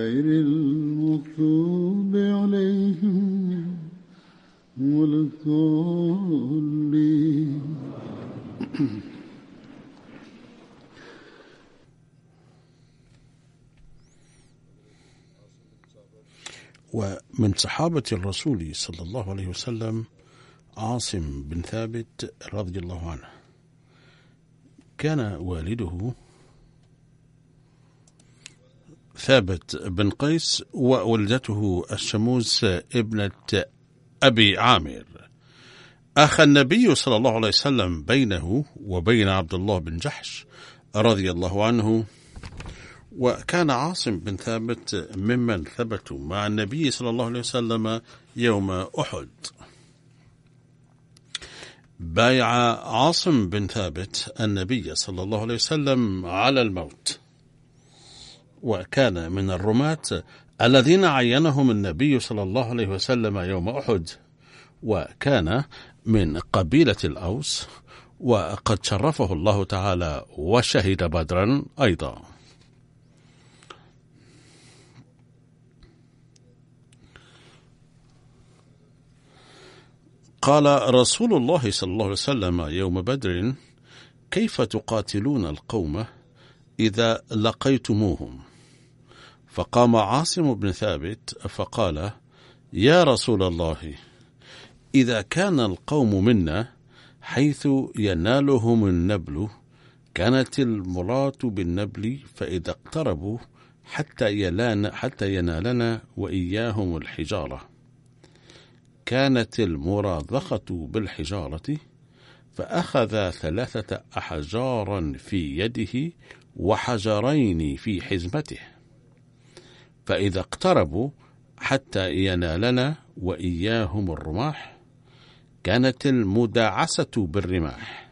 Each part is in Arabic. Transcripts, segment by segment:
غير المغضوب عليهم ولا ومن صحابة الرسول صلى الله عليه وسلم عاصم بن ثابت رضي الله عنه. كان والده ثابت بن قيس وولدته الشموس ابنة أبي عامر. أخى النبي صلى الله عليه وسلم بينه وبين عبد الله بن جحش رضي الله عنه. وكان عاصم بن ثابت ممن ثبتوا مع النبي صلى الله عليه وسلم يوم أحد. بايع عاصم بن ثابت النبي صلى الله عليه وسلم على الموت. وكان من الرماة الذين عينهم النبي صلى الله عليه وسلم يوم أحد وكان من قبيلة الأوس وقد شرفه الله تعالى وشهد بدرا أيضا. قال رسول الله صلى الله عليه وسلم يوم بدر كيف تقاتلون القوم إذا لقيتموهم؟ فقام عاصم بن ثابت فقال يا رسول الله إذا كان القوم منا حيث ينالهم النبل كانت المراة بالنبل فإذا اقتربوا حتى يلان حتى ينالنا وإياهم الحجارة. كانت المراضخة بالحجارة فأخذ ثلاثة أحجارا في يده وحجرين في حزمته. فإذا اقتربوا حتى ينالنا وإياهم الرماح كانت المداعسة بالرماح.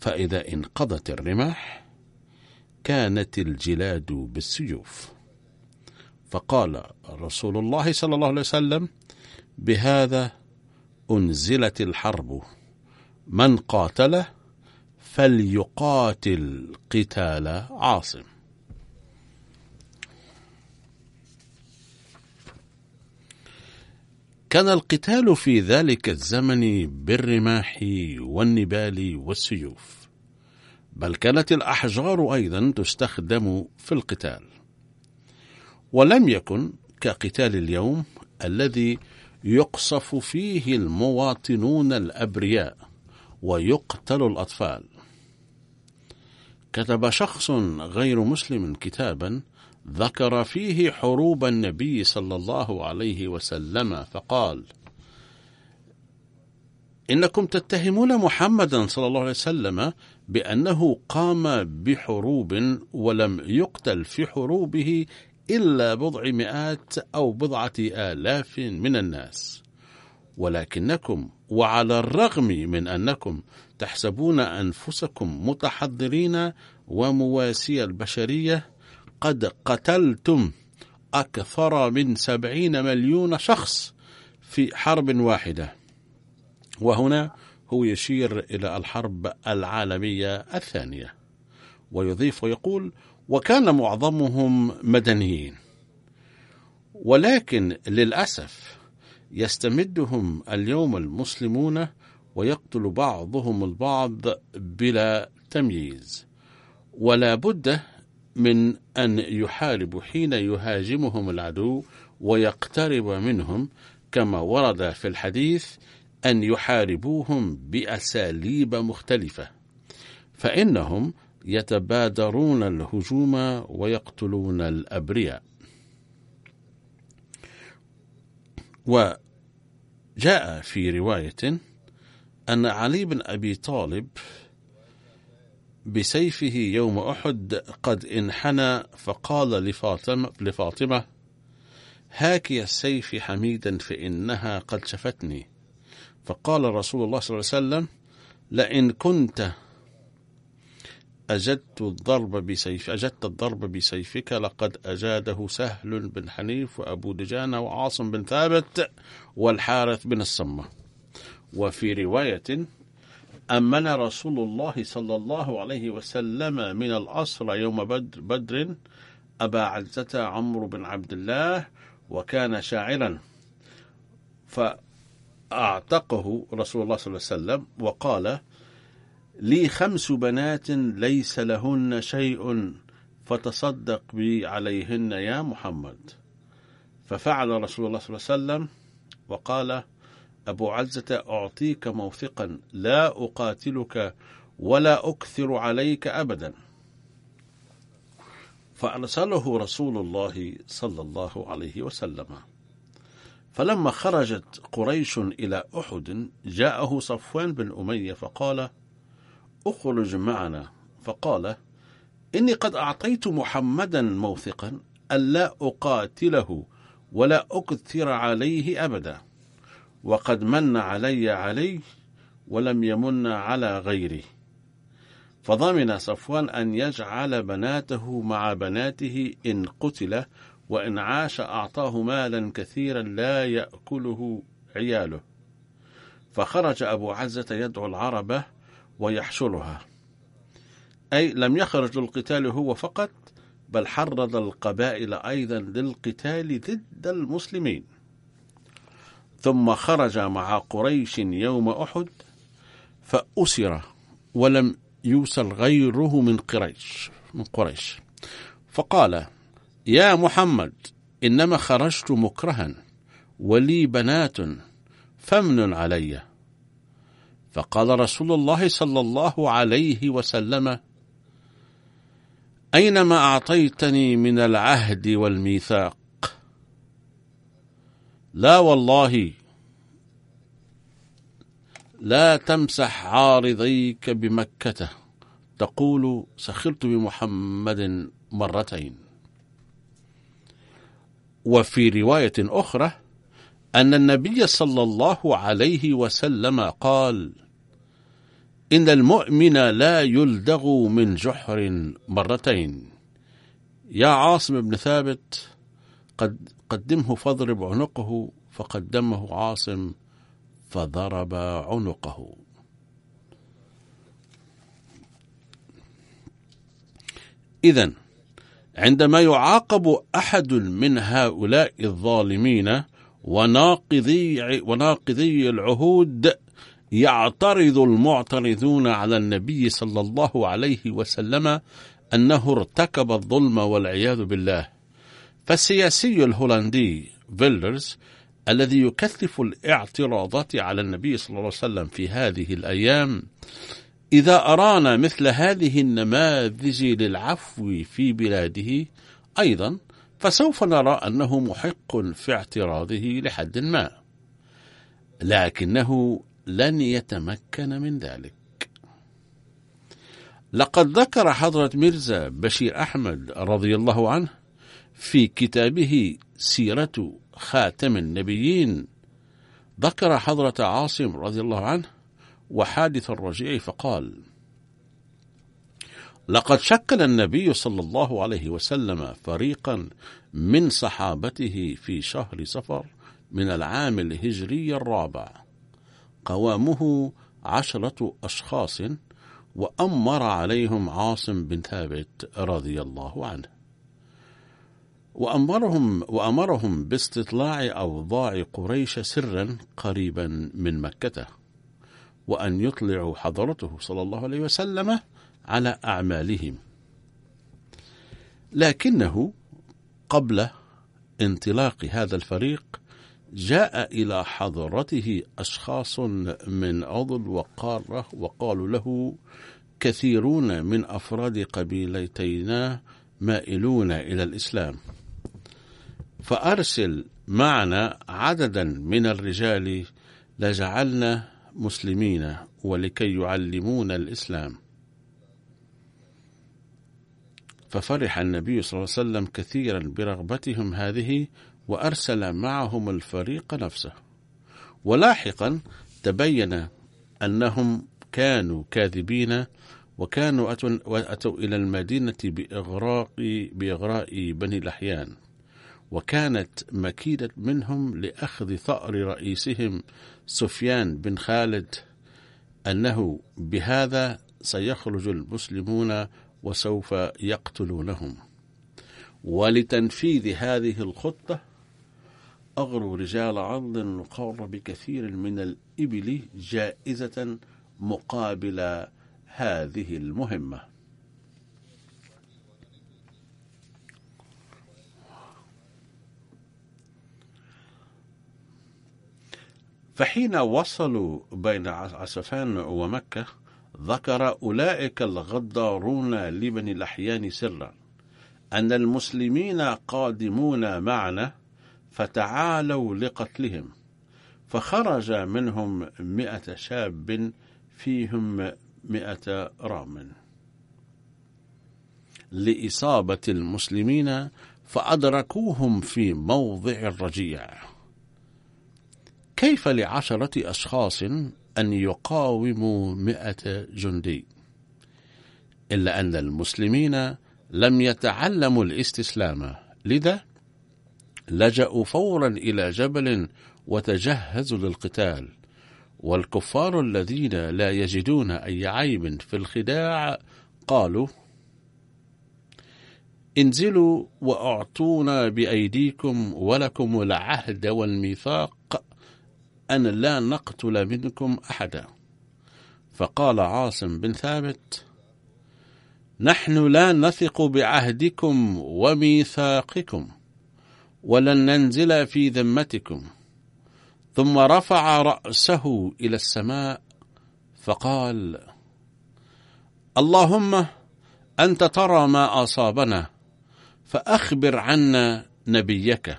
فإذا انقضت الرماح كانت الجلاد بالسيوف. فقال رسول الله صلى الله عليه وسلم بهذا أنزلت الحرب من قاتله فليقاتل قتال عاصم. كان القتال في ذلك الزمن بالرماح والنبال والسيوف. بل كانت الأحجار أيضا تستخدم في القتال. ولم يكن كقتال اليوم الذي يقصف فيه المواطنون الأبرياء ويقتل الأطفال. كتب شخص غير مسلم كتابا ذكر فيه حروب النبي صلى الله عليه وسلم فقال إنكم تتهمون محمدا صلى الله عليه وسلم بأنه قام بحروب ولم يقتل في حروبه إلا بضع مئات أو بضعة آلاف من الناس. ولكنكم وعلى الرغم من أنكم تحسبون أنفسكم متحضرين ومواسي البشرية قد قتلتم أكثر من سبعين مليون شخص في حرب واحدة. وهنا هو يشير إلى الحرب العالمية الثانية. ويضيف ويقول وكان معظمهم مدنيين. ولكن للأسف يستمدهم اليوم المسلمون ويقتل بعضهم البعض بلا تمييز. ولا بد من أن يحاربوا حين يهاجمهم العدو ويقترب منهم كما ورد في الحديث أن يحاربوهم بأساليب مختلفة. فإنهم يتبادرون الهجوم ويقتلون الأبرياء. وجاء في رواية أن علي بن أبي طالب بسيفه يوم أحد قد انحنى فقال لفاطمة, لفاطمة هاكي السيف حميدا فإنها قد شفتني. فقال رسول الله صلى الله عليه وسلم لئن كنت أجدت الضرب بسيف أجدت الضرب بسيفك لقد أجاده سهل بن حنيف وأبو دجانة وعاصم بن ثابت والحارث بن الصمة. وفي رواية أمن رسول الله صلى الله عليه وسلم من الأسرى يوم بدر, بدر أبا عزة عمرو بن عبد الله وكان شاعرا. فأعتقه رسول الله صلى الله عليه وسلم وقال لي خمس بنات ليس لهن شيء فتصدق بي عليهن يا محمد. ففعل رسول الله صلى الله عليه وسلم وقال أبو عزة أعطيك موثقا. لا أقاتلك ولا أكثر عليك أبدا. فأرسله رسول الله صلى الله عليه وسلم. فلما خرجت قريش إلى أحد جاءه صفوان بن أمية فقال اخرج معنا. فقال إني قد أعطيت محمدا موثقا ألا أقاتله ولا أكثر عليه أبدا. وقد من علي عليه ولم يمن على غيره. فضمن صفوان أن يجعل بناته مع بناته إن قتل وإن عاش أعطاه مالا كثيرا لا يأكله عياله. فخرج أبو عزة يدعو العرب ويحشرها. أي لم يخرج للقتال هو فقط بل حرض القبائل أيضا للقتال ضد المسلمين. ثم خرج مع قريش يوم أحد فأسر ولم يوصل غيره من قريش من قريش. فقال يا محمد إنما خرجت مكرها ولي بنات فمن علي. فقال رسول الله صلى الله عليه وسلم أينما أعطيتني من العهد والميثاق لا والله. لا تمسح عارضيك بمكة. تقول سخرت بمحمد مرتين. وفي رواية أخرى أن النبي صلى الله عليه وسلم قال إن المؤمن لا يلدغ من جحر مرتين. يا عاصم بن ثابت قد قدمه فاضرب عنقه فقدمه عاصم فضرب عنقه. إذا عندما يعاقب أحد من هؤلاء الظالمين وناقضي, وناقضي العهود يعترض المعترضون على النبي صلى الله عليه وسلم أنه ارتكب الظلم والعياذ بالله. فالسياسي الهولندي فيلدرز الذي يكثف الاعتراضات على النبي صلى الله عليه وسلم في هذه الأيام إذا أرانا مثل هذه النماذج للعفو في بلاده أيضا فسوف نرى أنه محق في اعتراضه لحد ما. لكنه لن يتمكن من ذلك. لقد ذكر حضرة ميرزا بشير أحمد رضي الله عنه في كتابه سيرة خاتم النبيين. ذكر حضرة عاصم رضي الله عنه وحادث الرجيع فقال لقد شكل النبي صلى الله عليه وسلم فريقا من صحابته في شهر صفر من العام الهجري الرابع. قوامه عشرة أشخاص وأمر عليهم عاصم بن ثابت رضي الله عنه. وأمرهم, وأمرهم باستطلاع أوضاع قريش سرا قريبا من مكة وأن يطلعوا حضرته صلى الله عليه وسلم على أعمالهم. لكنه قبل انطلاق هذا الفريق جاء إلى حضرته أشخاص من عضل وقارة وقالوا له كثيرون من أفراد قبيلتينا مائلون إلى الإسلام. فأرسل معنا عددا من الرجال لجعلنا مسلمين ولكي يعلمون الإسلام. ففرح النبي صلى الله عليه وسلم كثيرا برغبتهم هذه وأرسل معهم الفريق نفسه. ولاحقا تبين أنهم كانوا كاذبين وكانوا أتوا إلى المدينة بإغراء, بإغراء بني لحيان. وكانت مكيدة منهم لأخذ ثأر رئيسهم سفيان بن خالد أنه بهذا سيخرج المسلمون وسوف يقتلونهم. ولتنفيذ هذه الخطة أغروا رجال عرض وقر بكثير من الإبل جائزة مقابل هذه المهمة. فحين وصلوا بين عسفان ومكة ذكر أولئك الغدارون لبني الأحيان سرا أن المسلمين قادمون معنا فتعالوا لقتلهم فخرج منهم مئة شاب فيهم مئة رام. لإصابة المسلمين فأدركوهم في موضع الرجيع. كيف لعشرة أشخاص أن يقاوموا مئة جندي؟ إلا أن المسلمين لم يتعلموا الإستسلام. لذا لجأوا فورا إلى جبل وتجهزوا للقتال. والكفار الذين لا يجدون أي عيب في الخداع قالوا انزلوا وأعطونا بأيديكم ولكم العهد والميثاق أن لا نقتل منكم أحدا. فقال عاصم بن ثابت نحن لا نثق بعهدكم وميثاقكم ولن ننزل في ذمتكم. ثم رفع رأسه إلى السماء فقال اللهم أنت ترى ما أصابنا فأخبر عنا نبيك.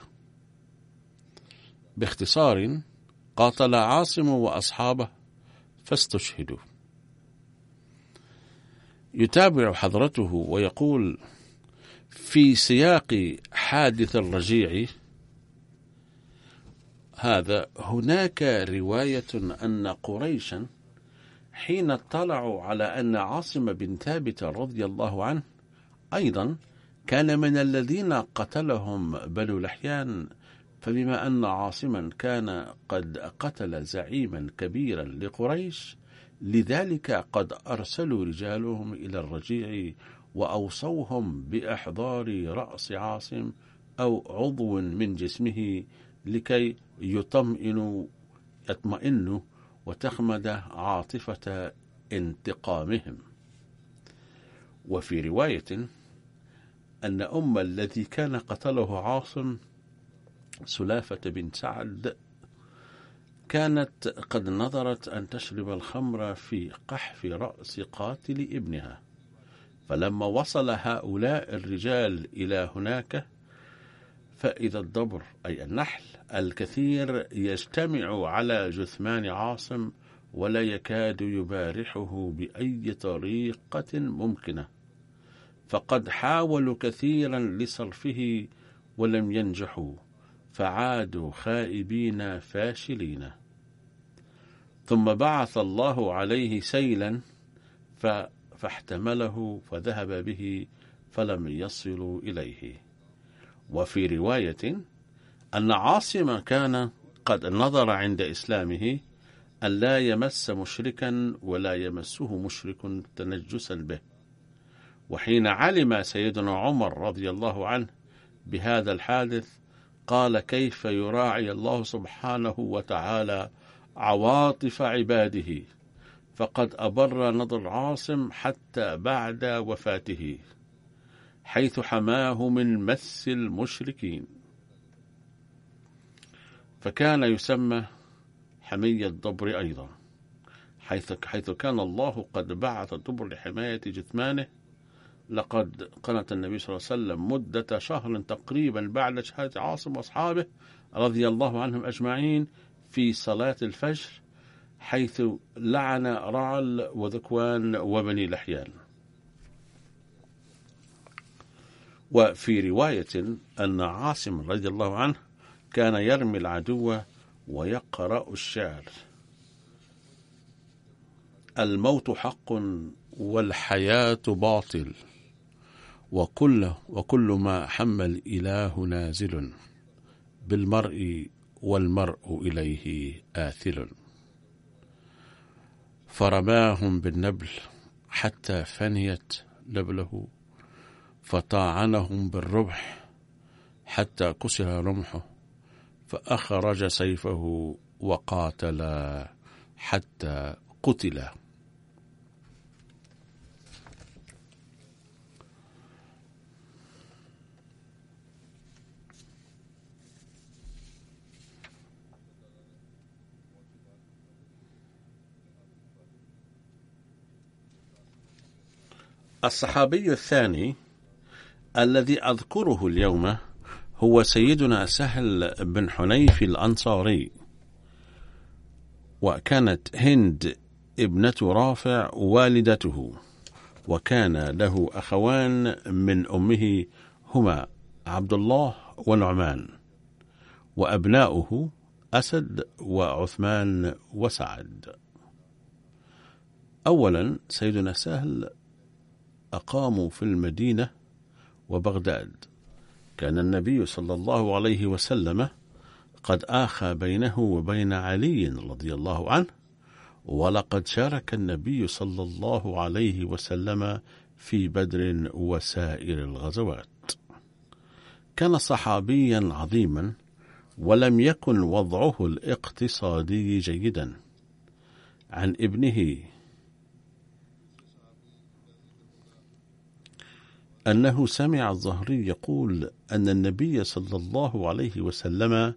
باختصار قاتل عاصم وأصحابه فاستشهدوا. يتابع حضرته ويقول في سياق حادث الرجيع هذا هناك رواية أن قريشا حين اطلعوا على أن عاصم بن ثابت رضي الله عنه أيضا كان من الذين قتلهم بنو لحيان فبما أن عاصما كان قد قتل زعيما كبيرا لقريش لذلك قد أرسلوا رجالهم إلى الرجيع وأوصوهم بإحضار رأس عاصم أو عضو من جسمه لكي يطمئنوا يطمئنوا وتخمد عاطفة انتقامهم. وفي رواية أن أم الذي كان قتله عاصم سلافة بن سعد كانت قد نظرت أن تشرب الخمر في قحف رأس قاتل ابنها. فلما وصل هؤلاء الرجال إلى هناك فإذا الضبر أي النحل الكثير يجتمع على جثمان عاصم ولا يكاد يبارحه بأي طريقة ممكنة. فقد حاولوا كثيرا لصرفه ولم ينجحوا. فعادوا خائبين فاشلين. ثم بعث الله عليه سيلا فاحتمله فذهب به فلم يصلوا إليه. وفي رواية أن عاصم كان قد نظر عند إسلامه أن لا يمس مشركا ولا يمسه مشرك تنجسا به. وحين علم سيدنا عمر رضي الله عنه بهذا الحادث قال كيف يراعي الله سبحانه وتعالى عواطف عباده؟ فقد أبر نظر عاصم حتى بعد وفاته حيث حماه من مس المشركين. فكان يسمى حمي الضبر أيضا حيث, حيث كان الله قد بعث الضبر لحماية جثمانه لقد قنت النبي صلى الله عليه وسلم مدة شهر تقريبا بعد شهادة عاصم وأصحابه رضي الله عنهم أجمعين في صلاة الفجر حيث لعن رعل وذكوان وبني لحيان. وفي رواية أن عاصم رضي الله عنه كان يرمي العدو ويقرأ الشعر. الموت حق والحياة باطل. وكل وكل ما حمل الإله نازل بالمرء والمرء إليه آثل. فرماهم بالنبل حتى فنيت نبله فطاعنهم بالربح حتى كسر رمحه فأخرج سيفه وقاتل حتى قتل الصحابي الثاني الذي أذكره اليوم هو سيدنا سهل بن حنيف الأنصاري وكانت هند ابنة رافع والدته وكان له أخوان من أمه هما عبد الله ونعمان وأبناؤه أسد وعثمان وسعد. أولا سيدنا سهل أقاموا في المدينة وبغداد. كان النبي صلى الله عليه وسلم قد آخى بينه وبين علي رضي الله عنه ولقد شارك النبي صلى الله عليه وسلم في بدر وسائر الغزوات. كان صحابيا عظيما ولم يكن وضعه الاقتصادي جيدا. عن ابنه أنه سمع الظهري يقول أن النبي صلى الله عليه وسلم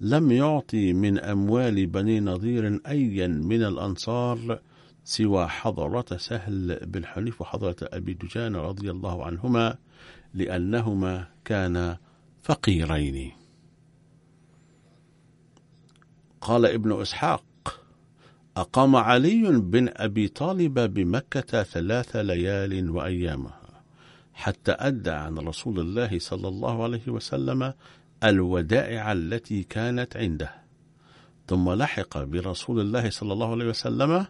لم يعطي من أموال بني نظير أيا من الأنصار سوى حضرة سهل بن حنيف وحضرة أبي دجان رضي الله عنهما لأنهما كانا فقيرين. قال ابن إسحاق أقام علي بن أبي طالب بمكة ثلاث ليال وأيامها. حتى أدى عن رسول الله صلى الله عليه وسلم الودائع التي كانت عنده. ثم لحق برسول الله صلى الله عليه وسلم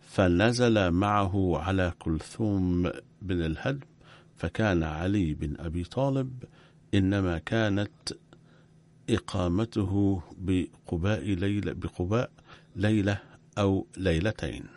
فنزل معه على كلثوم بن الهدم فكان علي بن أبي طالب إنما كانت إقامته بقباء ليلة بقباء ليلة أو ليلتين.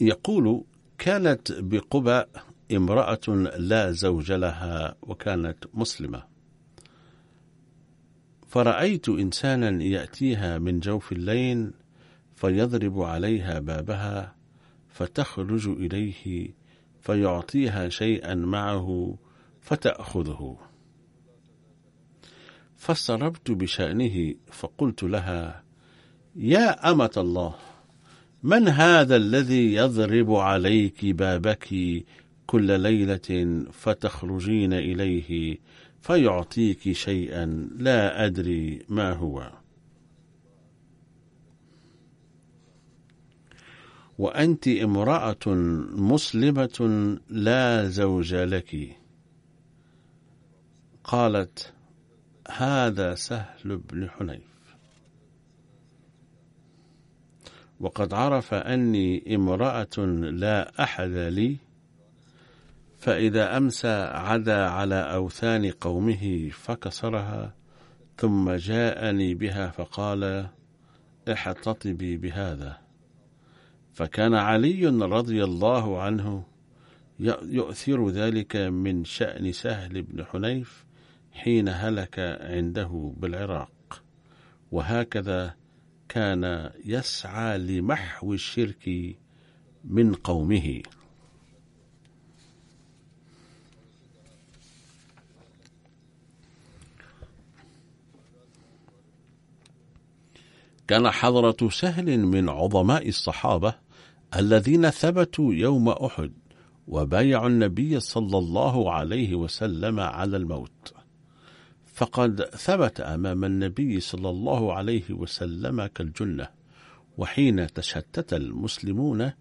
يقول كانت بقبى امرأة لا زوج لها وكانت مسلمة. فرأيت إنسانا يأتيها من جوف الليل فيضرب عليها بابها فتخرج إليه فيعطيها شيئا معه فتأخذه. فاستربت بشأنه فقلت لها يا أمة الله من هذا الذي يضرب عليك بابك كل ليلة فتخرجين إليه فيعطيك شيئا لا أدري ما هو؟ وأنت امرأة مسلمة لا زوج لك. قالت هذا سهل بن حنيف وقد عرف أني امرأة لا أحد لي فإذا أمسى عدا على أوثان قومه فكسرها ثم جاءني بها فقال احتطبي بهذا. فكان علي رضي الله عنه يؤثر ذلك من شأن سهل بن حنيف حين هلك عنده بالعراق. وهكذا كان يسعى لمحو الشرك من قومه. كان حضرة سهل من عظماء الصحابة الذين ثبتوا يوم أحد وبايعوا النبي صلى الله عليه وسلم على الموت. فقد ثبت أمام النبي صلى الله عليه وسلم كالجنة وحين تشتت المسلمون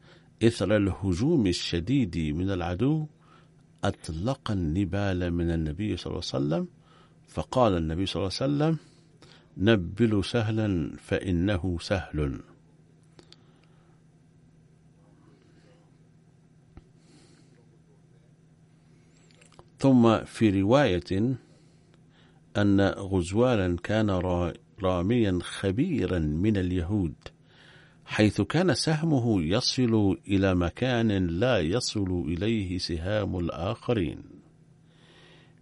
إثر الهجوم الشديد من العدو أطلق النبال من النبي صلى الله عليه وسلم فقال النبي صلى الله عليه وسلم نبل سهلا فإنه سهل. ثم في رواية أن غزوالا كان راميا خبيرا من اليهود حيث كان سهمه يصل إلى مكان لا يصل إليه سهام الآخرين.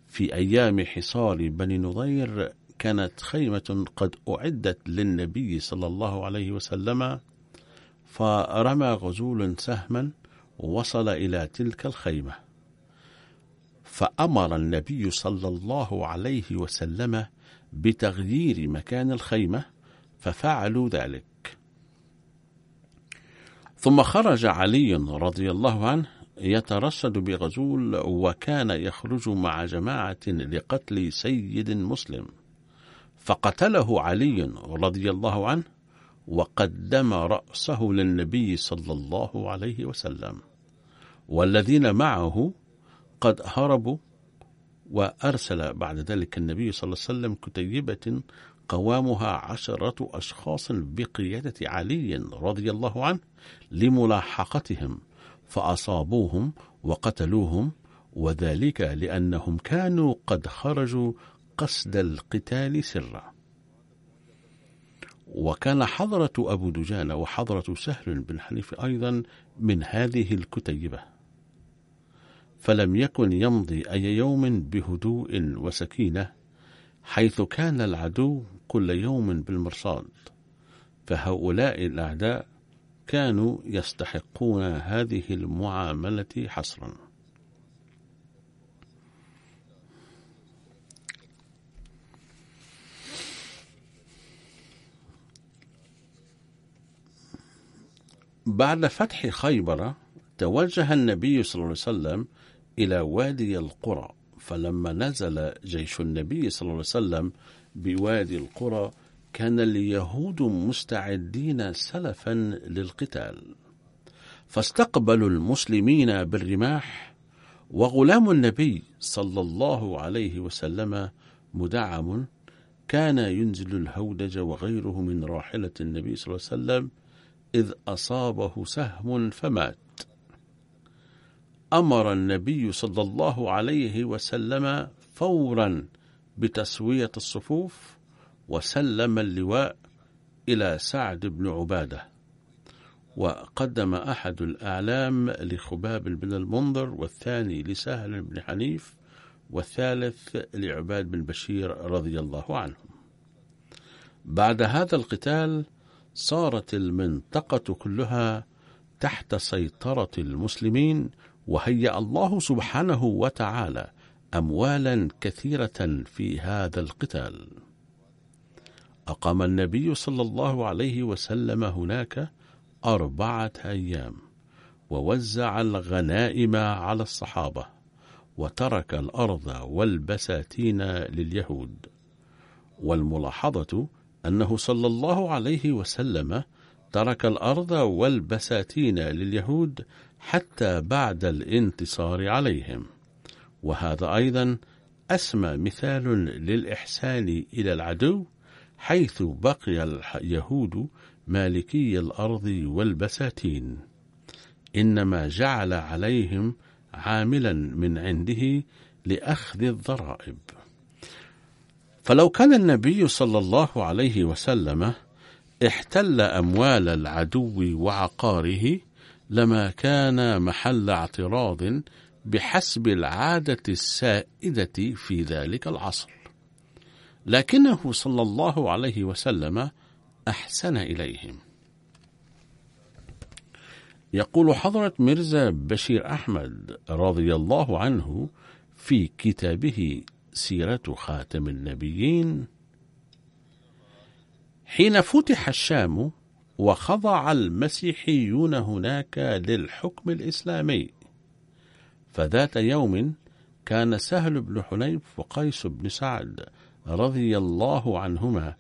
في أيام حصار بني نضير كانت خيمة قد أعدت للنبي صلى الله عليه وسلم فرمى غزول سهما ووصل إلى تلك الخيمة. فأمر النبي صلى الله عليه وسلم بتغيير مكان الخيمة ففعلوا ذلك. ثم خرج علي رضي الله عنه يترصد بغزول وكان يخرج مع جماعة لقتل سيد مسلم. فقتله علي رضي الله عنه وقدم رأسه للنبي صلى الله عليه وسلم. والذين معه قد هربوا وأرسل بعد ذلك النبي صلى الله عليه وسلم كتيبة قوامها عشرة أشخاص بقيادة علي رضي الله عنه لملاحقتهم فأصابوهم وقتلوهم وذلك لأنهم كانوا قد خرجوا قصد القتال سرا. وكان حضرة أبو دجان وحضرة سهل بن حنيف أيضا من هذه الكتيبة. فلم يكن يمضي أي يوم بهدوء وسكينة حيث كان العدو كل يوم بالمرصاد. فهؤلاء الأعداء كانوا يستحقون هذه المعاملة حصرا. بعد فتح خيبر توجه النبي صلى الله عليه وسلم إلى وادي القرى فلما نزل جيش النبي صلى الله عليه وسلم بوادي القرى كان اليهود مستعدين سلفا للقتال. فاستقبلوا المسلمين بالرماح وغلام النبي صلى الله عليه وسلم مدعم كان ينزل الهودج وغيره من راحلة النبي صلى الله عليه وسلم إذ أصابه سهم فمات. أمر النبي صلى الله عليه وسلم فورا بتسوية الصفوف وسلم اللواء إلى سعد بن عبادة. وقدم أحد الأعلام لخباب بن المنذر والثاني لسهل بن حنيف والثالث لعباد بن بشير رضي الله عنهم. بعد هذا القتال صارت المنطقة كلها تحت سيطرة المسلمين وهيأ الله سبحانه وتعالى أموالا كثيرة في هذا القتال. أقام النبي صلى الله عليه وسلم هناك أربعة أيام ووزع الغنائم على الصحابة وترك الأرض والبساتين لليهود. والملاحظة أنه صلى الله عليه وسلم ترك الأرض والبساتين لليهود حتى بعد الانتصار عليهم. وهذا أيضا أسمى مثال للإحسان إلى العدو حيث بقي اليهود مالكي الأرض والبساتين. إنما جعل عليهم عاملا من عنده لأخذ الضرائب. فلو كان النبي صلى الله عليه وسلم احتل أموال العدو وعقاره لما كان محل اعتراض بحسب العادة السائدة في ذلك العصر. لكنه صلى الله عليه وسلم أحسن إليهم. يقول حضرة مرزا بشير أحمد رضي الله عنه في كتابه سيرة خاتم النبيين حين فتح الشام وخضع المسيحيون هناك للحكم الإسلامي. فذات يوم كان سهل بن حنيف وقيس بن سعد رضي الله عنهما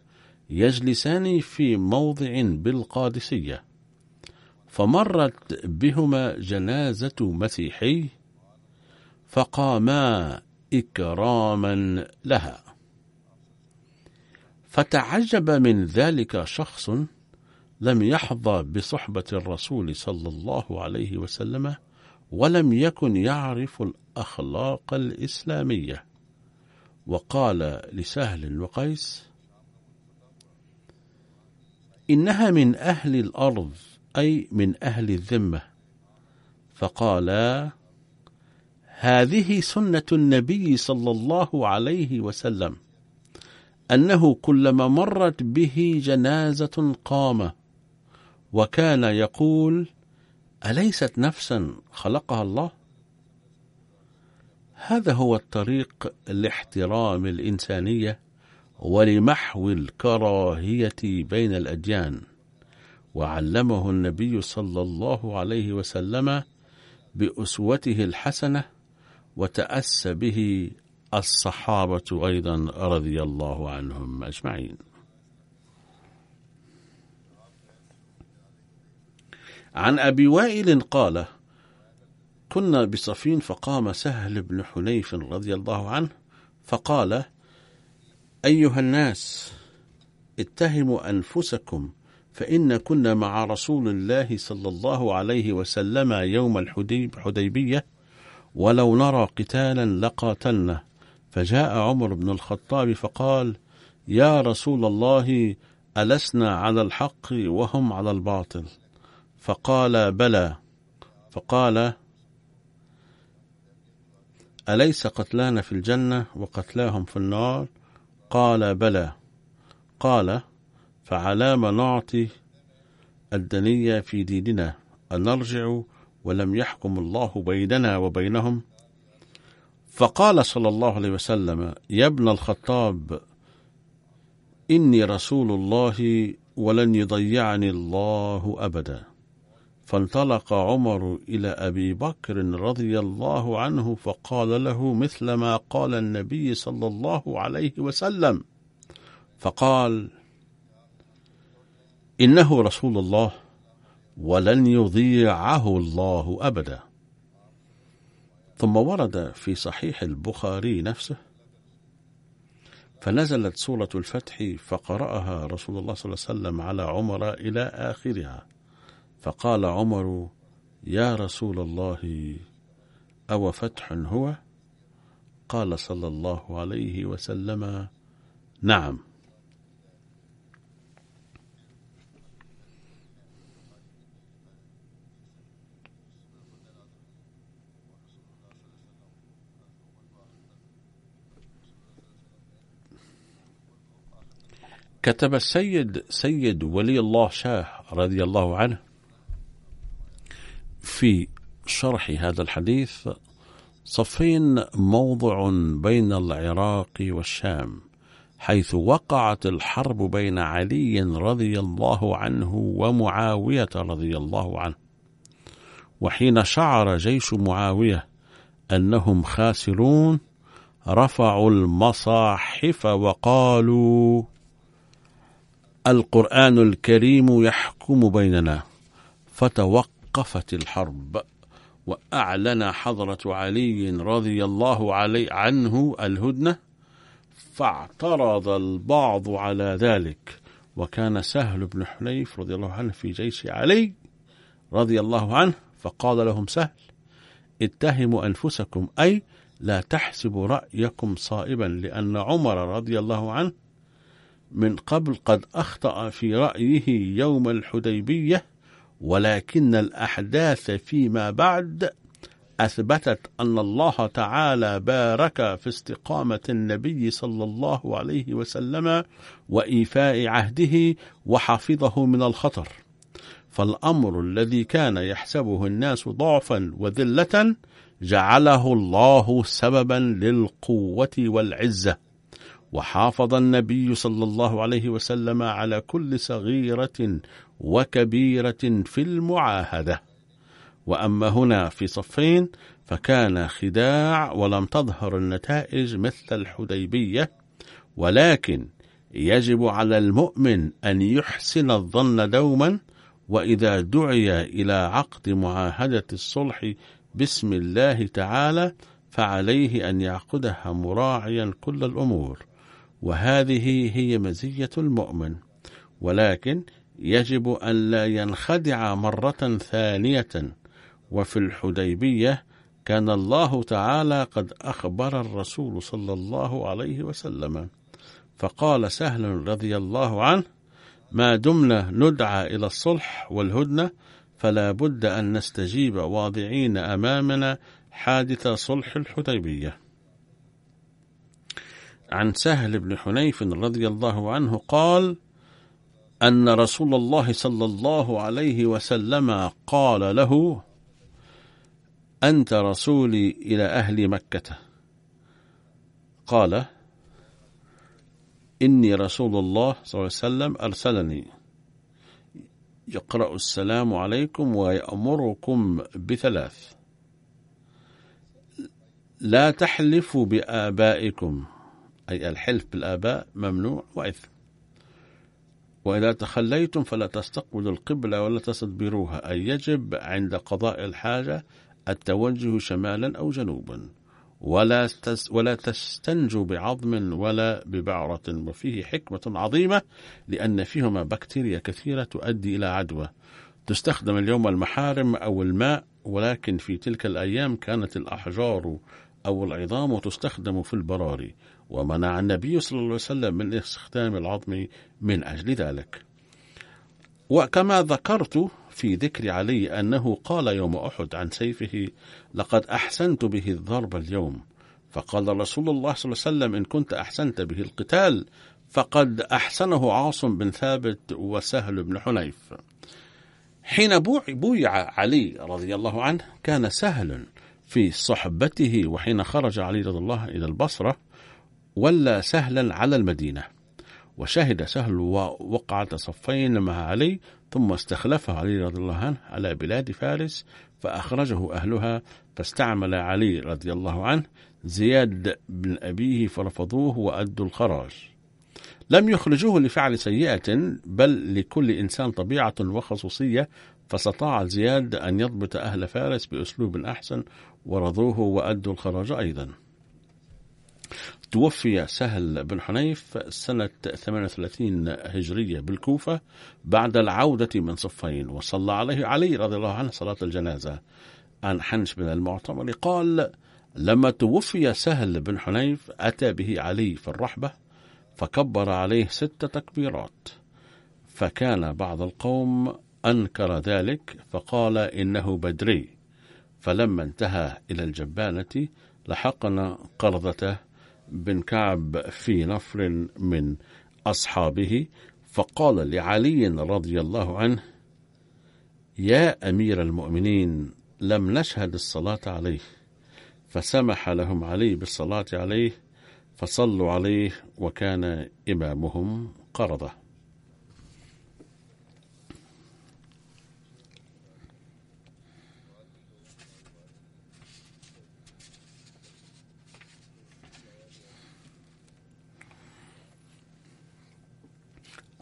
يجلسان في موضع بالقادسية. فمرت بهما جنازة مسيحي فقاما إكراما لها. فتعجب من ذلك شخص لم يحظى بصحبة الرسول صلى الله عليه وسلم ولم يكن يعرف الأخلاق الإسلامية. وقال لسهل وقيس إنها من أهل الأرض أي من أهل الذمة. فقالا هذه سنة النبي صلى الله عليه وسلم أنه كلما مرت به جنازة قام. وكان يقول أليست نفسا خلقها الله؟ هذا هو الطريق لاحترام الإنسانية ولمحو الكراهية بين الأديان وعلمه النبي صلى الله عليه وسلم بأسوته الحسنة وتأسى به الصحابة أيضا رضي الله عنهم أجمعين عن أبي وائل قال كنا بصفين فقام سهل بن حنيف رضي الله عنه فقال أيها الناس اتهموا أنفسكم فإن كنا مع رسول الله صلى الله عليه وسلم يوم الحديبية ولو نرى قتالا لقاتلنا. فجاء عمر بن الخطاب فقال يا رسول الله ألسنا على الحق وهم على الباطل. فقال بلى. فقال أليس قتلانا في الجنة وقتلاهم في النار؟ قال بلى. قال فعلام نعطي الدنية في ديننا أن نرجع ولم يحكم الله بيننا وبينهم. فقال صلى الله عليه وسلم يا ابن الخطاب إني رسول الله ولن يضيعني الله أبدا. فانطلق عمر إلى أبي بكر رضي الله عنه فقال له مثل ما قال النبي صلى الله عليه وسلم. فقال إنه رسول الله ولن يضيعه الله أبدا. ثم ورد في صحيح البخاري نفسه فنزلت سورة الفتح فقرأها رسول الله صلى الله عليه وسلم على عمر إلى آخرها. فقال عمر يا رسول الله أو فتح هو؟ قال صلى الله عليه وسلم نعم. كتب السيد سيد ولي الله شاه رضي الله عنه في شرح هذا الحديث صفين موضع بين العراق والشام حيث وقعت الحرب بين علي رضي الله عنه ومعاوية رضي الله عنه. وحين شعر جيش معاوية أنهم خاسرون رفعوا المصاحف وقالوا القرآن الكريم يحكم بيننا فتوقفت الحرب وأعلن حضرة علي رضي الله علي عنه الهدنة فاعترض البعض على ذلك. وكان سهل بن حنيف رضي الله عنه في جيش علي رضي الله عنه فقال لهم سهل اتهموا أنفسكم أي لا تحسبوا رأيكم صائبا لأن عمر رضي الله عنه من قبل قد أخطأ في رأيه يوم الحديبية ولكن الأحداث فيما بعد أثبتت أن الله تعالى بارك في استقامة النبي صلى الله عليه وسلم وإيفاء عهده وحفظه من الخطر. فالأمر الذي كان يحسبه الناس ضعفا وذلة جعله الله سببا للقوة والعزة. وحافظ النبي صلى الله عليه وسلم على كل صغيرة وكبيرة في المعاهدة. وأما هنا في صفين فكان خداع ولم تظهر النتائج مثل الحديبية ولكن يجب على المؤمن أن يحسن الظن دوما وإذا دعي إلى عقد معاهدة الصلح بسم الله تعالى فعليه أن يعقدها مراعيا كل الأمور. وهذه هي مزية المؤمن. ولكن يجب أن لا ينخدع مرة ثانية. وفي الحديبية كان الله تعالى قد أخبر الرسول صلى الله عليه وسلم. فقال سهل رضي الله عنه ما دمنا ندعى إلى الصلح والهدنة فلا بد أن نستجيب واضعين أمامنا حادث صلح الحديبية. عن سهل بن حنيف رضي الله عنه قال أن رسول الله صلى الله عليه وسلم قال له أنت رسولي إلى أهل مكة. قال إني رسول الله صلى الله عليه وسلم أرسلني. يقرأ السلام عليكم ويأمركم بثلاث. لا تحلفوا بآبائكم أي الحلف بالآباء ممنوع وإثم. وإذا تخليتم فلا تستقبلوا القبلة ولا تستدبروها أي يجب عند قضاء الحاجة التوجه شمالا أو جنوبا. ولا ولا تستنجوا بعظم ولا ببعرة وفيه حكمة عظيمة لأن فيهما بكتيريا كثيرة تؤدي إلى عدوى. تستخدم اليوم المحارم أو الماء ولكن في تلك الأيام كانت الأحجار أو العظام تستخدم في البراري. ومنع النبي صلى الله عليه وسلم من استخدام العظم من أجل ذلك. وكما ذكرت في ذكر علي أنه قال يوم أحد عن سيفه لقد أحسنت به الضرب اليوم. فقال رسول الله صلى الله عليه وسلم إن كنت أحسنت به القتال فقد أحسنه عاصم بن ثابت وسهل بن حنيف. حين بويع علي رضي الله عنه كان سهل في صحبته وحين خرج علي رضي الله إلى البصرة ولى سهلا على المدينة. وشهد سهل وقعة صفين مع علي ثم استخلفه علي رضي الله عنه على بلاد فارس فأخرجه أهلها فاستعمل علي رضي الله عنه زياد بن أبيه فرفضوه وأدوا الخراج. لم يخرجوه لفعل سيئة بل لكل إنسان طبيعة وخصوصية فاستطاع زياد أن يضبط أهل فارس بأسلوب أحسن ورضوه وأدوا الخراج أيضا. توفي سهل بن حنيف سنة 38 هجرية بالكوفة بعد العودة من صفين وصلى عليه علي رضي الله عنه صلاة الجنازة. عن حنش بن المعتمر قال لما توفي سهل بن حنيف أتى به علي في الرحبة فكبر عليه ست تكبيرات. فكان بعض القوم أنكر ذلك فقال إنه بدري فلما انتهى إلى الجبانة لحقنا قرضته بن كعب في نفر من أصحابه فقال لعلي رضي الله عنه يا أمير المؤمنين لم نشهد الصلاة عليه فسمح لهم علي بالصلاة عليه فصلوا عليه وكان إمامهم قرضه.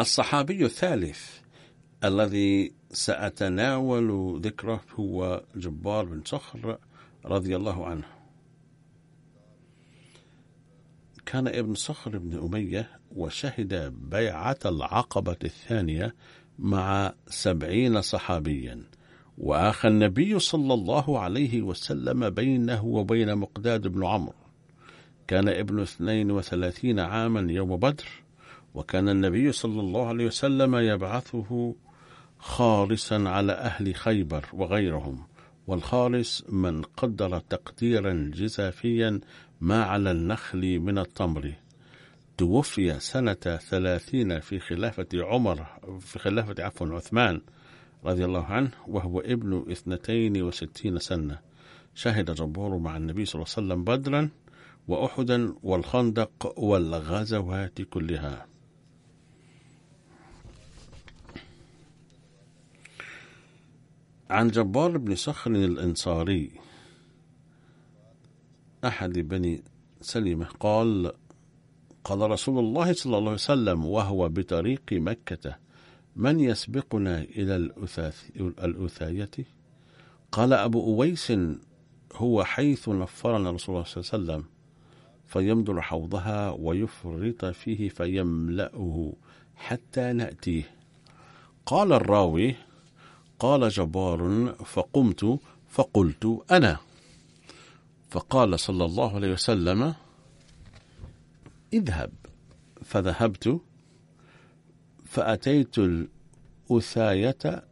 الصحابي الثالث الذي سأتناول ذكره هو جبار بن صخر رضي الله عنه. كان ابن صخر بن أمية وشهد بيعة العقبة الثانية مع سبعين صحابيا وآخى النبي صلى الله عليه وسلم بينه وبين مقداد بن عمرو. كان ابن اثنين وثلاثين عاما يوم بدر وكان النبي صلى الله عليه وسلم يبعثه خالصا على أهل خيبر وغيرهم والخالص من قدر تقديرا جزافيا ما على النخل من التمر. توفي سنة ثلاثين في خلافة عمر في خلافة عفوا عثمان رضي الله عنه وهو ابن اثنتين وستين سنة. شهد جبار مع النبي صلى الله عليه وسلم بدرا وأحدا والخندق والغزوات كلها. عن جبار بن صخر الأنصاري. أحد بني سلمة قال قال رسول الله صلى الله عليه وسلم وهو بطريق مكة من يسبقنا إلى الأثاية قال أبو أويس هو حيث نفرنا رسول الله صلى الله عليه وسلم فيمدر حوضها ويفرط فيه فيملأه حتى نأتيه. قال الراوي قال جبار فقمت فقلت أنا. فقال صلى الله عليه وسلم اذهب. فذهبت فأتيت الأثاية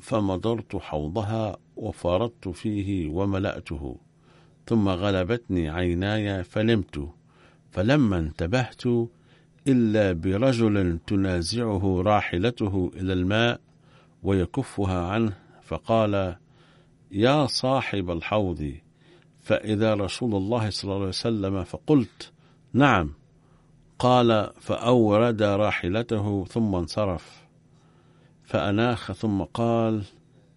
فمضرت حوضها وفرطت فيه وملأته ثم غلبتني عيناي فنمت فلما انتبهت إلا برجل تنازعه راحلته إلى الماء ويكفها عنه فقال يا صاحب الحوض فإذا رسول الله صلى الله عليه وسلم فقلت نعم. قال فأورد راحلته ثم انصرف. فأناخ ثم قال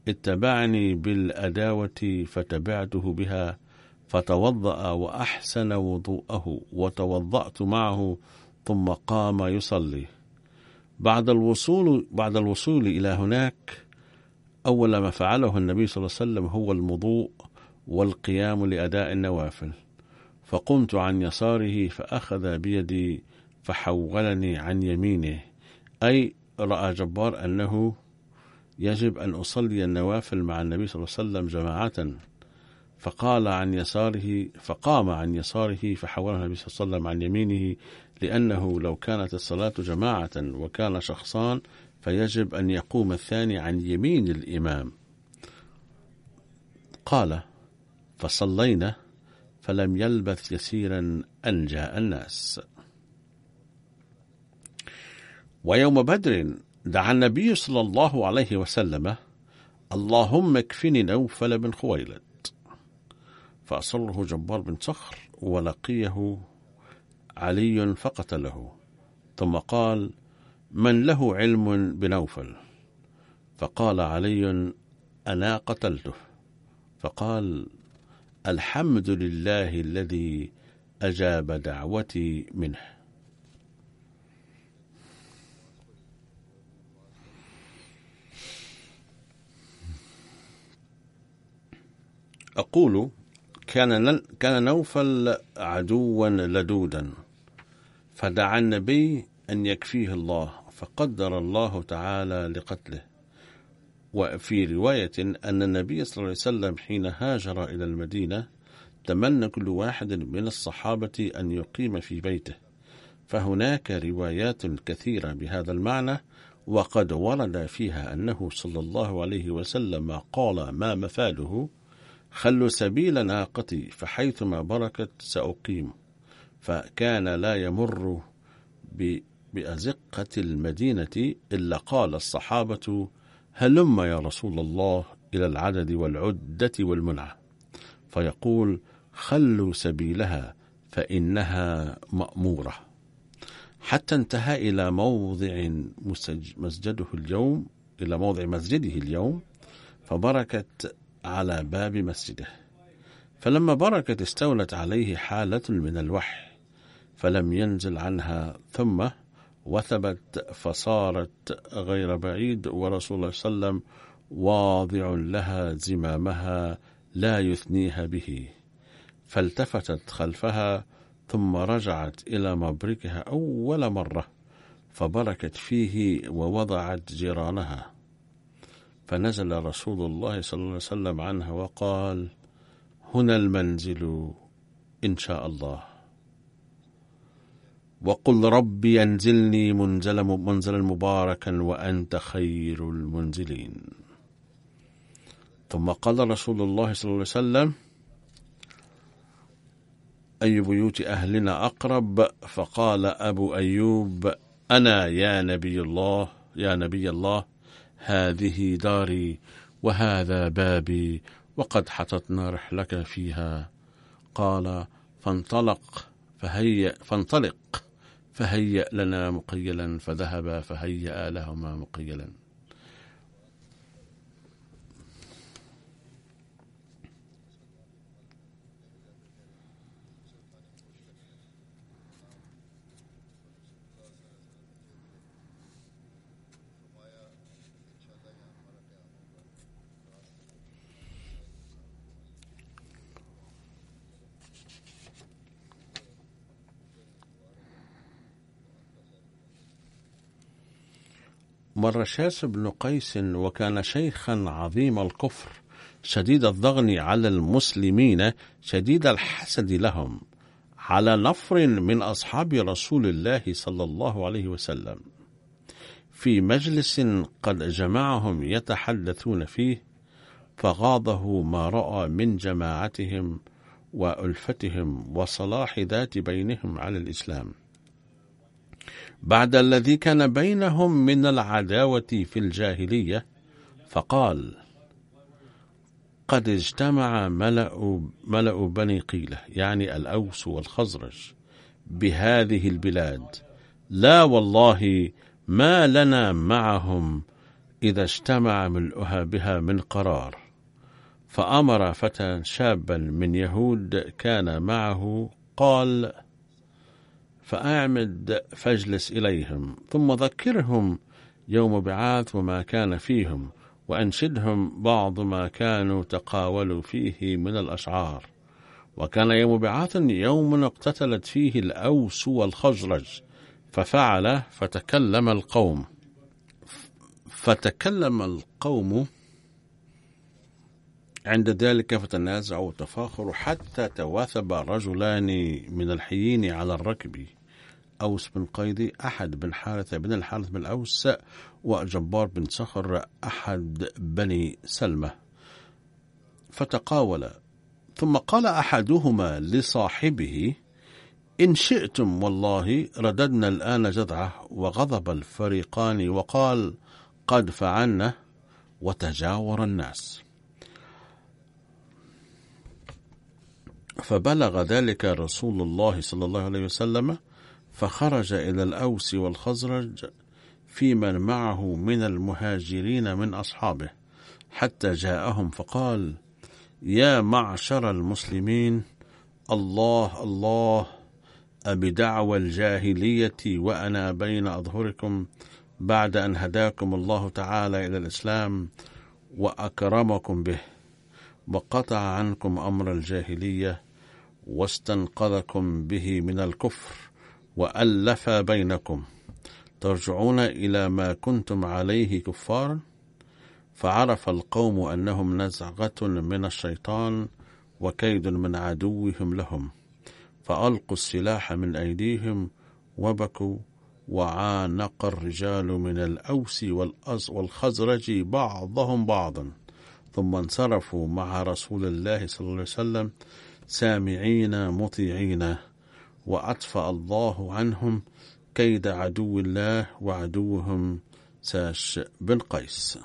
اتبعني بالأداوة فتبعته بها فتوضأ وأحسن وضوءه وتوضأت معه ثم قام يصلي. بعد الوصول بعد الوصول إلى هناك أول ما فعله النبي صلى الله عليه وسلم هو المضوء والقيام لأداء النوافل. فقمت عن يساره فأخذ بيدي فحولني عن يمينه. أي رأى جبار أنه يجب أن أصلي النوافل مع النبي صلى الله عليه وسلم جماعة. فقال عن يساره فقام عن يساره فحوله النبي صلى الله عليه وسلم عن يمينه لأنه لو كانت الصلاة جماعة وكان شخصان فيجب أن يقوم الثاني عن يمين الإمام. قال فصلينا فلم يلبث يسيرا أن جاء الناس. ويوم بدر دعا النبي صلى الله عليه وسلم اللهم اكفني نوفل بن خويلد. فأصره جبار بن صخر ولقيه علي فقتله ثم قال من له علم بنوفل؟ فقال علي أنا قتلته. فقال الحمد لله الذي أجاب دعوتي منه. أقول كان كان نوفل عدوا لدودا فدعا النبي أن يكفيه الله فقدر الله تعالى لقتله. وفي رواية أن النبي صلى الله عليه وسلم حين هاجر إلى المدينة تمنى كل واحد من الصحابة أن يقيم في بيته. فهناك روايات كثيرة بهذا المعنى وقد ورد فيها أنه صلى الله عليه وسلم قال ما مفاده خلوا سبيل ناقتي فحيثما بركت سأقيم. فكان لا يمر بأزقة المدينة إلا قال الصحابة هلم يا رسول الله إلى العدد والعدة والمنعة. فيقول خلوا سبيلها فإنها مأمورة. حتى انتهى إلى موضع مسجده اليوم إلى موضع مسجده اليوم فبركت على باب مسجده. فلما بركت استولت عليه حالة من الوحي فلم ينزل عنها ثم وثبت فصارت غير بعيد ورسول الله صلى الله عليه وسلم واضع لها زمامها لا يثنيها به. فالتفتت خلفها ثم رجعت إلى مبركها أول مرة فبركت فيه ووضعت جيرانها. فنزل رسول الله صلى الله عليه وسلم عنها وقال هنا المنزل إن شاء الله. وقل ربي أنزلني منزل منزلا مباركا وأنت خير المنزلين. ثم قال رسول الله صلى الله عليه وسلم أي بيوت أهلنا أقرب؟ فقال أبو أيوب أنا يا نبي الله يا نبي الله هذه داري وهذا بابي وقد حطتنا رحلك فيها. قال فانطلق فهيأ فانطلق فهيأ لنا مقيلا فذهب فهيأ لهما مقيلا. مر شاس بن قيس وكان شيخا عظيم الكفر شديد الضغن على المسلمين شديد الحسد لهم على نفر من أصحاب رسول الله صلى الله عليه وسلم. في مجلس قد جمعهم يتحدثون فيه فغاضه ما رأى من جماعتهم وألفتهم وصلاح ذات بينهم على الإسلام. بعد الذي كان بينهم من العداوة في الجاهلية فقال قد اجتمع ملأ, ملأ بني قيلة يعني الأوس والخزرج بهذه البلاد. لا والله ما لنا معهم إذا اجتمع ملؤها بها من قرار. فأمر فتى شابا من يهود كان معه قال فأعمد فاجلس إليهم ثم ذكرهم يوم بعاث وما كان فيهم وأنشدهم بعض ما كانوا تقاولوا فيه من الأشعار. وكان يوم بعاث يوم اقتتلت فيه الأوس والخزرج ففعل فتكلم القوم. فتكلم القوم عند ذلك فتنازعوا وتفاخروا حتى تواثب رجلان من الحيين على الركب. أوس بن قيدي أحد بن حارثة بن الحارث بن أوس وجبار بن صخر أحد بني سلمة. فتقاول ثم قال أحدهما لصاحبه إن شئتم والله رددنا الآن جذعه وغضب الفريقان وقال قد فعلنا وتجاور الناس. فبلغ ذلك رسول الله صلى الله عليه وسلم فخرج إلى الأوس والخزرج في من معه من المهاجرين من أصحابه حتى جاءهم فقال يا معشر المسلمين الله الله أبدعوى الجاهلية وأنا بين أظهركم بعد أن هداكم الله تعالى إلى الإسلام وأكرمكم به وقطع عنكم أمر الجاهلية واستنقذكم به من الكفر وألف بينكم. ترجعون إلى ما كنتم عليه كفارا فعرف القوم أنهم نزغة من الشيطان وكيد من عدوهم لهم. فألقوا السلاح من أيديهم وبكوا وعانق الرجال من الأوس والخزرج بعضهم بعضا. ثم انصرفوا مع رسول الله صلى الله عليه وسلم سامعين مطيعين. وأطفأ الله عنهم كيد عدو الله وعدوهم ساش بن قيس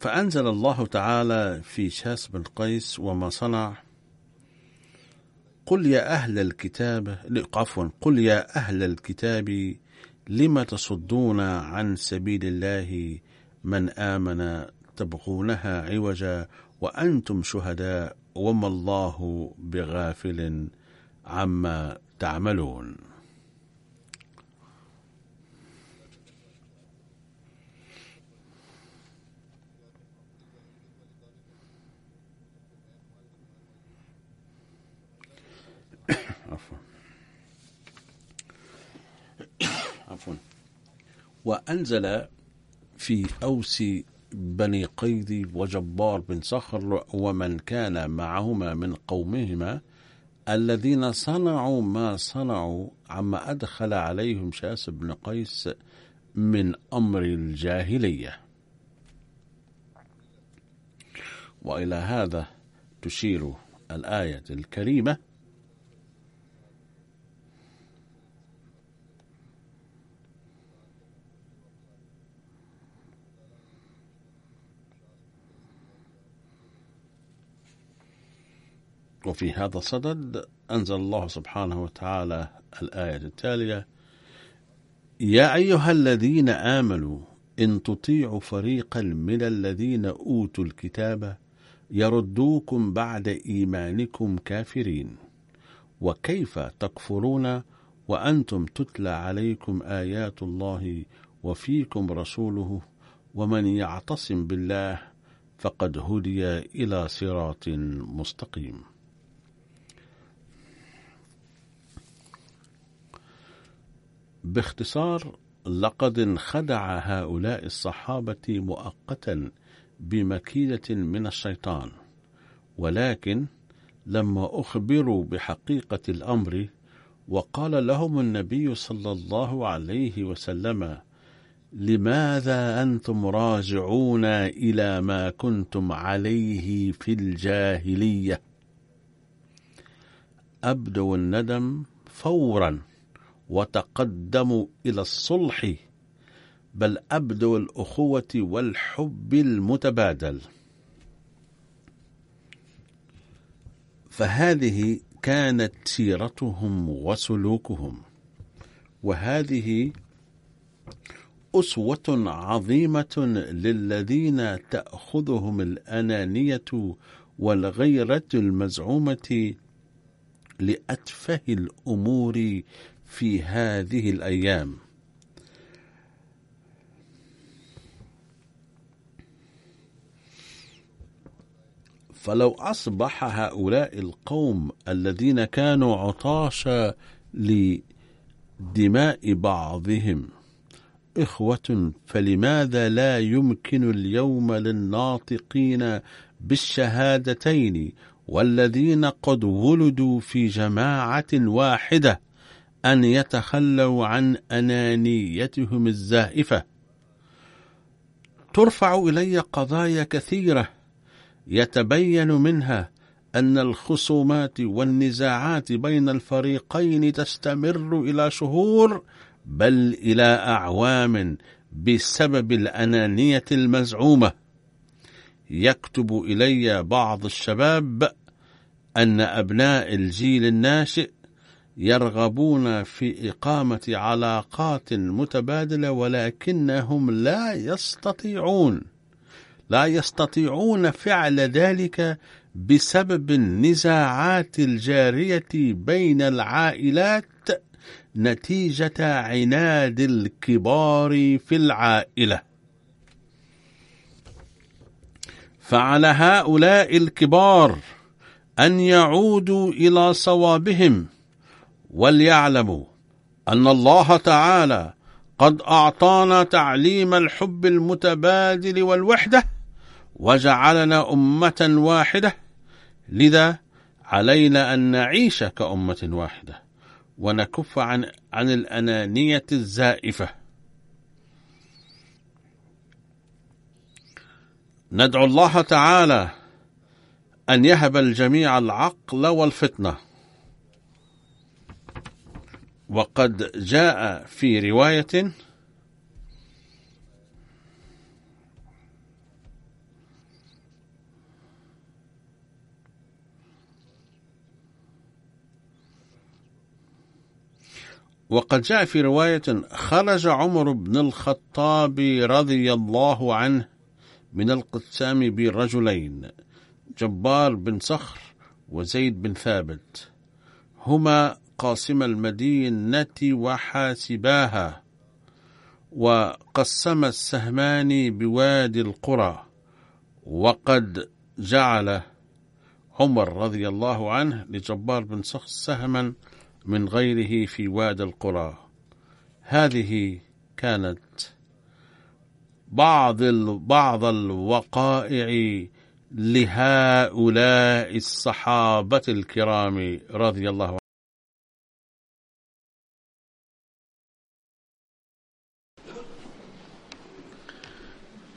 فأنزل الله تعالى في شاس بن قيس وما صنع. قل يا أهل الكتاب عفوا قل يا أهل الكتاب لم تصدون عن سبيل الله من آمن تبغونها عوجا وأنتم شهداء وما الله بغافل عما تعملون عفوا عفوا وأنزل في أوس بني قيد وجبار بن صخر ومن كان معهما من قومهما الذين صنعوا ما صنعوا عما أدخل عليهم شاس بن قيس من أمر الجاهلية. وإلى هذا تشير الآية الكريمة. وفي هذا الصدد أنزل الله سبحانه وتعالى الآية التالية يا أيها الذين آمنوا إن تطيعوا فريقا من الذين أوتوا الكتاب يردوكم بعد إيمانكم كافرين. وكيف تكفرون وأنتم تتلى عليكم آيات الله وفيكم رسوله ومن يعتصم بالله فقد هدي إلى صراط مستقيم. باختصار لقد انخدع هؤلاء الصحابة مؤقتا بمكيدة من الشيطان ولكن لما أخبروا بحقيقة الأمر وقال لهم النبي صلى الله عليه وسلم لماذا أنتم راجعون إلى ما كنتم عليه في الجاهلية؟ أبدوا الندم فورا. وتقدموا إلى الصلح بل أبدوا الأخوة والحب المتبادل. فهذه كانت سيرتهم وسلوكهم وهذه أسوة عظيمة للذين تأخذهم الأنانية والغيرة المزعومة لأتفه الأمور في هذه الأيام. فلو أصبح هؤلاء القوم الذين كانوا عطاشا لدماء بعضهم إخوة فلماذا لا يمكن اليوم للناطقين بالشهادتين والذين قد ولدوا في جماعة واحدة؟ أن يتخلوا عن أنانيتهم الزائفة. ترفع إلي قضايا كثيرة يتبين منها أن الخصومات والنزاعات بين الفريقين تستمر إلى شهور بل إلى أعوام بسبب الأنانية المزعومة. يكتب إلي بعض الشباب أن أبناء الجيل الناشئ يرغبون في إقامة علاقات متبادلة ولكنهم لا يستطيعون لا يستطيعون فعل ذلك بسبب النزاعات الجارية بين العائلات نتيجة عناد الكبار في العائلة. فعلى هؤلاء الكبار أن يعودوا إلى صوابهم. وليعلموا أن الله تعالى قد أعطانا تعليم الحب المتبادل والوحدة وجعلنا أمة واحدة. لذا علينا أن نعيش كأمة واحدة ونكف عن عن الأنانية الزائفة. ندعو الله تعالى أن يهب الجميع العقل والفتنة. وقد جاء في رواية وقد جاء في رواية خرج عمر بن الخطاب رضي الله عنه من القسام برجلين جبار بن صخر وزيد بن ثابت هما قاسم المدينة وحاسباها وقسم السهمان بوادي القرى وقد جعل عمر رضي الله عنه لجبار بن صخر سهما من غيره في وادي القرى. هذه كانت بعض بعض الوقائع لهؤلاء الصحابة الكرام رضي الله عنهم